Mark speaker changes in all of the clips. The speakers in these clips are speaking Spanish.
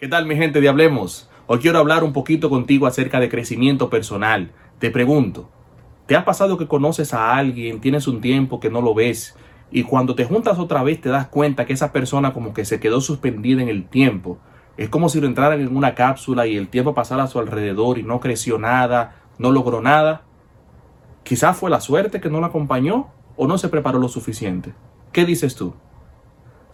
Speaker 1: ¿Qué tal mi gente de Hablemos? Hoy quiero hablar un poquito contigo acerca de crecimiento personal. Te pregunto, ¿te ha pasado que conoces a alguien, tienes un tiempo que no lo ves y cuando te juntas otra vez te das cuenta que esa persona como que se quedó suspendida en el tiempo? Es como si lo entraran en una cápsula y el tiempo pasara a su alrededor y no creció nada, no logró nada. Quizás fue la suerte que no la acompañó o no se preparó lo suficiente. ¿Qué dices tú?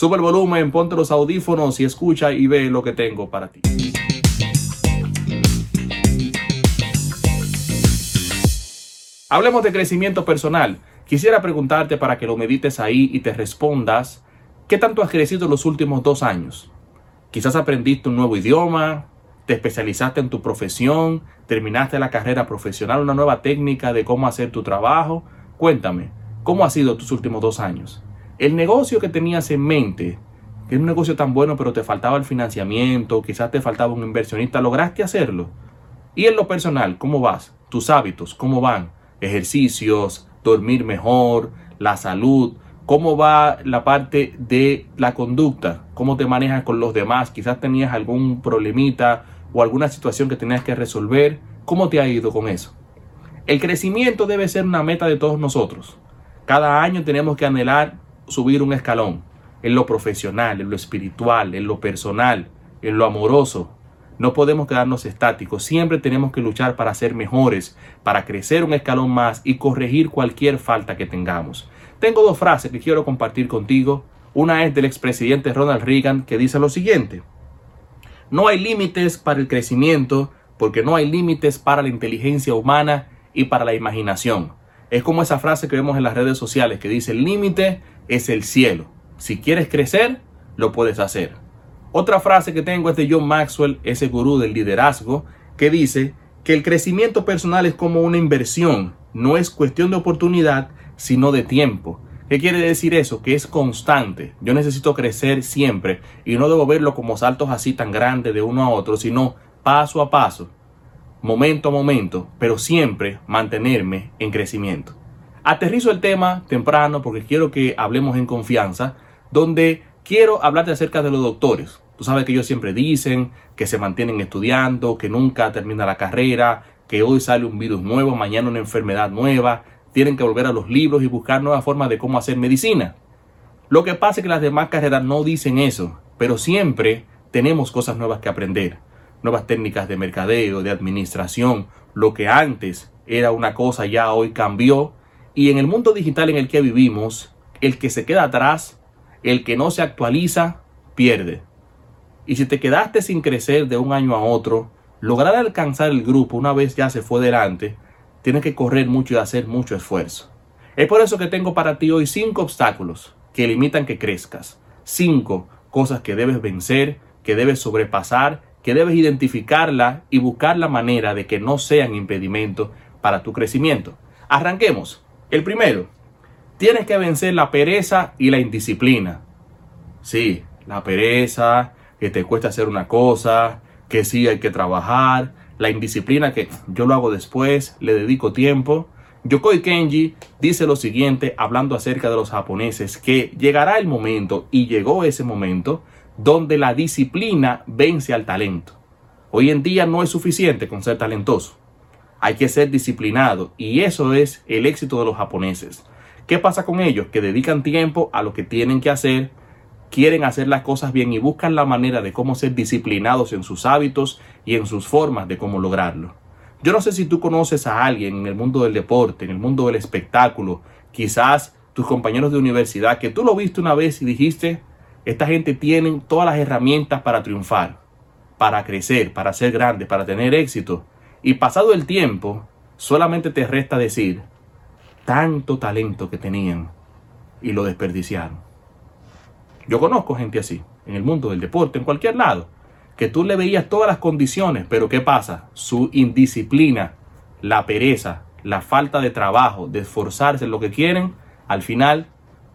Speaker 1: Sube el volumen, ponte los audífonos y escucha y ve lo que tengo para ti. Hablemos de crecimiento personal. Quisiera preguntarte para que lo medites ahí y te respondas, ¿qué tanto has crecido en los últimos dos años? Quizás aprendiste un nuevo idioma, te especializaste en tu profesión, terminaste la carrera profesional, una nueva técnica de cómo hacer tu trabajo. Cuéntame, ¿cómo ha sido tus últimos dos años? El negocio que tenías en mente, que es un negocio tan bueno, pero te faltaba el financiamiento, quizás te faltaba un inversionista, ¿lograste hacerlo? Y en lo personal, ¿cómo vas? Tus hábitos, ¿cómo van? Ejercicios, dormir mejor, la salud, cómo va la parte de la conducta, cómo te manejas con los demás, quizás tenías algún problemita o alguna situación que tenías que resolver, ¿cómo te ha ido con eso? El crecimiento debe ser una meta de todos nosotros. Cada año tenemos que anhelar subir un escalón en lo profesional, en lo espiritual, en lo personal, en lo amoroso. No podemos quedarnos estáticos, siempre tenemos que luchar para ser mejores, para crecer un escalón más y corregir cualquier falta que tengamos. Tengo dos frases que quiero compartir contigo. Una es del expresidente Ronald Reagan que dice lo siguiente. No hay límites para el crecimiento porque no hay límites para la inteligencia humana y para la imaginación. Es como esa frase que vemos en las redes sociales que dice el límite es el cielo. Si quieres crecer, lo puedes hacer. Otra frase que tengo es de John Maxwell, ese gurú del liderazgo, que dice que el crecimiento personal es como una inversión, no es cuestión de oportunidad, sino de tiempo. ¿Qué quiere decir eso? Que es constante. Yo necesito crecer siempre y no debo verlo como saltos así tan grandes de uno a otro, sino paso a paso, momento a momento, pero siempre mantenerme en crecimiento. Aterrizo el tema temprano porque quiero que hablemos en confianza, donde quiero hablarte acerca de los doctores. Tú sabes que ellos siempre dicen que se mantienen estudiando, que nunca termina la carrera, que hoy sale un virus nuevo, mañana una enfermedad nueva, tienen que volver a los libros y buscar nuevas formas de cómo hacer medicina. Lo que pasa es que las demás carreras no dicen eso, pero siempre tenemos cosas nuevas que aprender, nuevas técnicas de mercadeo, de administración, lo que antes era una cosa ya hoy cambió y en el mundo digital en el que vivimos, el que se queda atrás, el que no se actualiza, pierde. Y si te quedaste sin crecer de un año a otro, lograr alcanzar el grupo una vez ya se fue delante, tienes que correr mucho y hacer mucho esfuerzo. Es por eso que tengo para ti hoy cinco obstáculos que limitan que crezcas. Cinco cosas que debes vencer, que debes sobrepasar, que debes identificarla y buscar la manera de que no sean impedimento para tu crecimiento. Arranquemos. El primero, tienes que vencer la pereza y la indisciplina. Sí, la pereza, que te cuesta hacer una cosa, que sí hay que trabajar, la indisciplina que yo lo hago después, le dedico tiempo. Yokoi Kenji dice lo siguiente hablando acerca de los japoneses, que llegará el momento, y llegó ese momento, donde la disciplina vence al talento. Hoy en día no es suficiente con ser talentoso hay que ser disciplinado y eso es el éxito de los japoneses. ¿Qué pasa con ellos? Que dedican tiempo a lo que tienen que hacer, quieren hacer las cosas bien y buscan la manera de cómo ser disciplinados en sus hábitos y en sus formas de cómo lograrlo. Yo no sé si tú conoces a alguien en el mundo del deporte, en el mundo del espectáculo, quizás tus compañeros de universidad, que tú lo viste una vez y dijiste, esta gente tiene todas las herramientas para triunfar, para crecer, para ser grande, para tener éxito. Y pasado el tiempo, solamente te resta decir tanto talento que tenían y lo desperdiciaron. Yo conozco gente así, en el mundo del deporte, en cualquier lado, que tú le veías todas las condiciones, pero ¿qué pasa? Su indisciplina, la pereza, la falta de trabajo, de esforzarse en lo que quieren, al final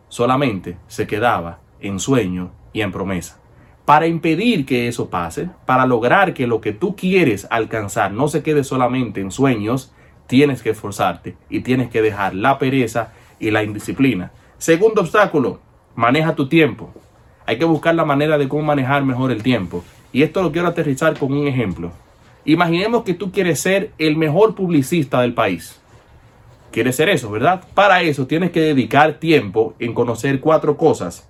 Speaker 1: solamente se quedaba en sueño y en promesa para impedir que eso pase, para lograr que lo que tú quieres alcanzar no se quede solamente en sueños, tienes que esforzarte y tienes que dejar la pereza y la indisciplina. Segundo obstáculo, maneja tu tiempo. Hay que buscar la manera de cómo manejar mejor el tiempo. Y esto lo quiero aterrizar con un ejemplo. Imaginemos que tú quieres ser el mejor publicista del país. Quieres ser eso, ¿verdad? Para eso tienes que dedicar tiempo en conocer cuatro cosas.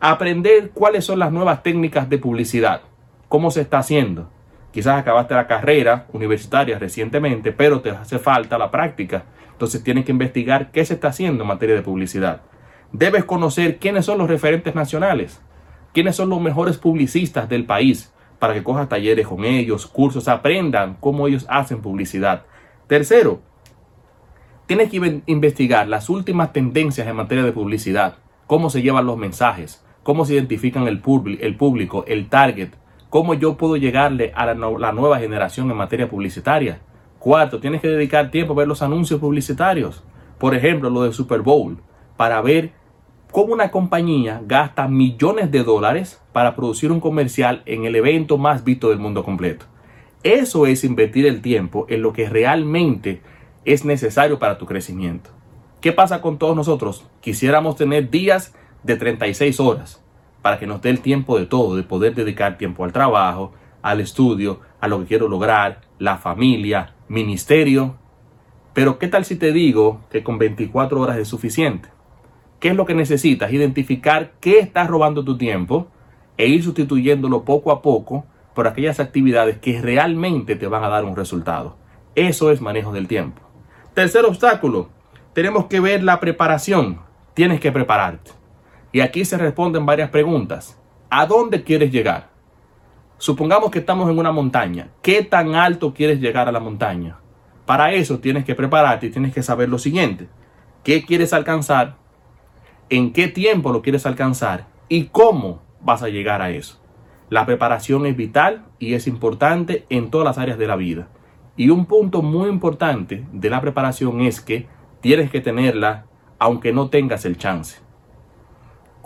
Speaker 1: Aprender cuáles son las nuevas técnicas de publicidad. Cómo se está haciendo. Quizás acabaste la carrera universitaria recientemente, pero te hace falta la práctica. Entonces tienes que investigar qué se está haciendo en materia de publicidad. Debes conocer quiénes son los referentes nacionales, quiénes son los mejores publicistas del país, para que cojas talleres con ellos, cursos, aprendan cómo ellos hacen publicidad. Tercero, tienes que investigar las últimas tendencias en materia de publicidad, cómo se llevan los mensajes, cómo se identifican el, el público, el target, cómo yo puedo llegarle a la, la nueva generación en materia publicitaria. Cuarto, tienes que dedicar tiempo a ver los anuncios publicitarios. Por ejemplo, lo del Super Bowl, para ver cómo una compañía gasta millones de dólares para producir un comercial en el evento más visto del mundo completo. Eso es invertir el tiempo en lo que realmente es necesario para tu crecimiento. ¿Qué pasa con todos nosotros? Quisiéramos tener días de 36 horas para que nos dé el tiempo de todo, de poder dedicar tiempo al trabajo, al estudio, a lo que quiero lograr, la familia, ministerio. Pero ¿qué tal si te digo que con 24 horas es suficiente? ¿Qué es lo que necesitas? Identificar qué estás robando tu tiempo e ir sustituyéndolo poco a poco por aquellas actividades que realmente te van a dar un resultado. Eso es manejo del tiempo. Tercer obstáculo, tenemos que ver la preparación. Tienes que prepararte. Y aquí se responden varias preguntas. ¿A dónde quieres llegar? Supongamos que estamos en una montaña. ¿Qué tan alto quieres llegar a la montaña? Para eso tienes que prepararte y tienes que saber lo siguiente. ¿Qué quieres alcanzar? ¿En qué tiempo lo quieres alcanzar? ¿Y cómo vas a llegar a eso? La preparación es vital y es importante en todas las áreas de la vida. Y un punto muy importante de la preparación es que tienes que tenerla aunque no tengas el chance.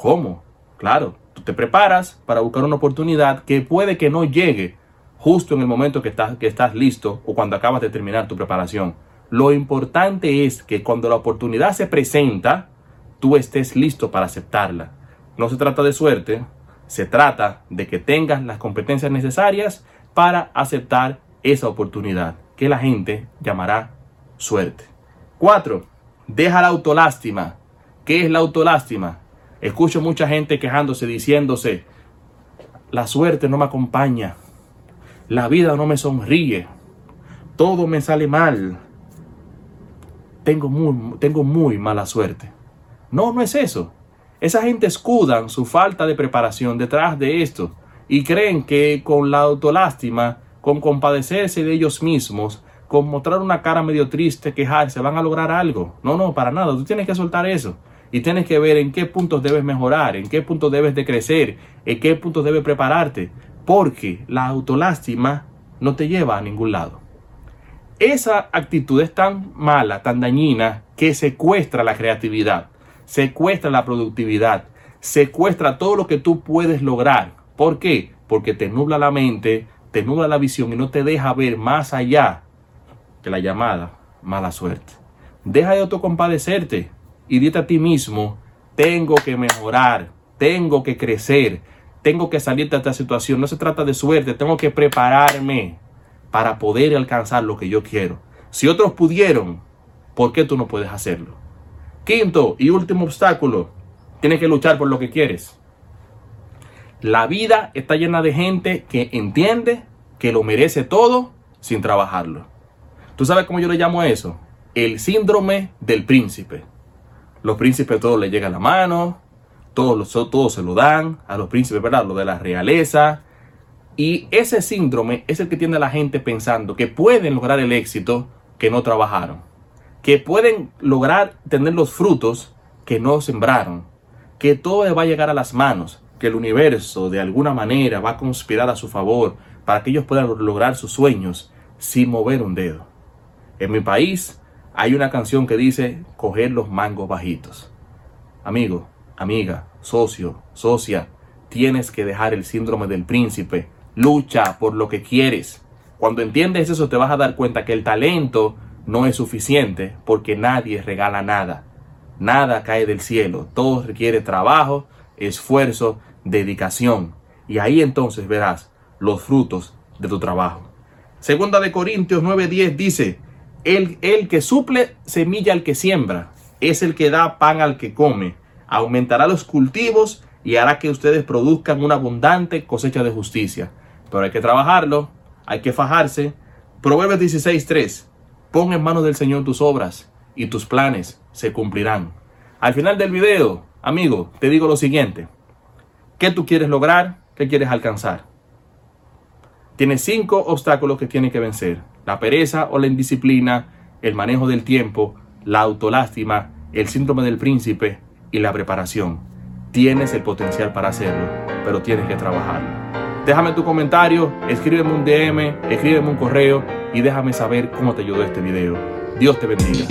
Speaker 1: ¿Cómo? Claro, te preparas para buscar una oportunidad que puede que no llegue justo en el momento que estás, que estás listo o cuando acabas de terminar tu preparación. Lo importante es que cuando la oportunidad se presenta, tú estés listo para aceptarla. No se trata de suerte, se trata de que tengas las competencias necesarias para aceptar esa oportunidad, que la gente llamará suerte. 4. Deja la autolástima. ¿Qué es la autolástima? Escucho mucha gente quejándose, diciéndose, la suerte no me acompaña, la vida no me sonríe, todo me sale mal, tengo muy, tengo muy mala suerte. No, no es eso. Esa gente escudan su falta de preparación detrás de esto y creen que con la autolástima, con compadecerse de ellos mismos, con mostrar una cara medio triste, quejarse, van a lograr algo. No, no, para nada. Tú tienes que soltar eso y tienes que ver en qué puntos debes mejorar, en qué puntos debes de crecer, en qué puntos debes prepararte, porque la autolástima no te lleva a ningún lado. Esa actitud es tan mala, tan dañina, que secuestra la creatividad, secuestra la productividad, secuestra todo lo que tú puedes lograr. ¿Por qué? Porque te nubla la mente, te nubla la visión y no te deja ver más allá que la llamada mala suerte. Deja de autocompadecerte, y dite a ti mismo, tengo que mejorar, tengo que crecer, tengo que salir de esta situación. No se trata de suerte, tengo que prepararme para poder alcanzar lo que yo quiero. Si otros pudieron, ¿por qué tú no puedes hacerlo? Quinto y último obstáculo, tienes que luchar por lo que quieres. La vida está llena de gente que entiende que lo merece todo sin trabajarlo. ¿Tú sabes cómo yo le llamo a eso? El síndrome del príncipe. Los príncipes todos les llega a la mano, todos, todos se lo dan a los príncipes, ¿verdad? Lo de la realeza. Y ese síndrome es el que tiene la gente pensando que pueden lograr el éxito que no trabajaron. Que pueden lograr tener los frutos que no sembraron. Que todo les va a llegar a las manos. Que el universo de alguna manera va a conspirar a su favor para que ellos puedan lograr sus sueños sin mover un dedo. En mi país, hay una canción que dice coger los mangos bajitos. Amigo, amiga, socio, socia, tienes que dejar el síndrome del príncipe. Lucha por lo que quieres. Cuando entiendes eso te vas a dar cuenta que el talento no es suficiente porque nadie regala nada. Nada cae del cielo. Todo requiere trabajo, esfuerzo, dedicación. Y ahí entonces verás los frutos de tu trabajo. Segunda de Corintios 9:10 dice, el, que suple semilla al que siembra, es el que da pan al que come, aumentará los cultivos y hará que ustedes produzcan una abundante cosecha de justicia. Pero hay que trabajarlo, hay que fajarse. Proverbios 16:3, pon en manos del Señor tus obras y tus planes se cumplirán. Al final del video, amigo, te digo lo siguiente. ¿Qué tú quieres lograr? ¿Qué quieres alcanzar? Tienes cinco obstáculos que tienes que vencer. La pereza o la indisciplina, el manejo del tiempo, la autolástima, el síndrome del príncipe y la preparación. Tienes el potencial para hacerlo, pero tienes que trabajarlo. Déjame tu comentario, escríbeme un DM, escríbeme un correo y déjame saber cómo te ayudó este video. Dios te bendiga.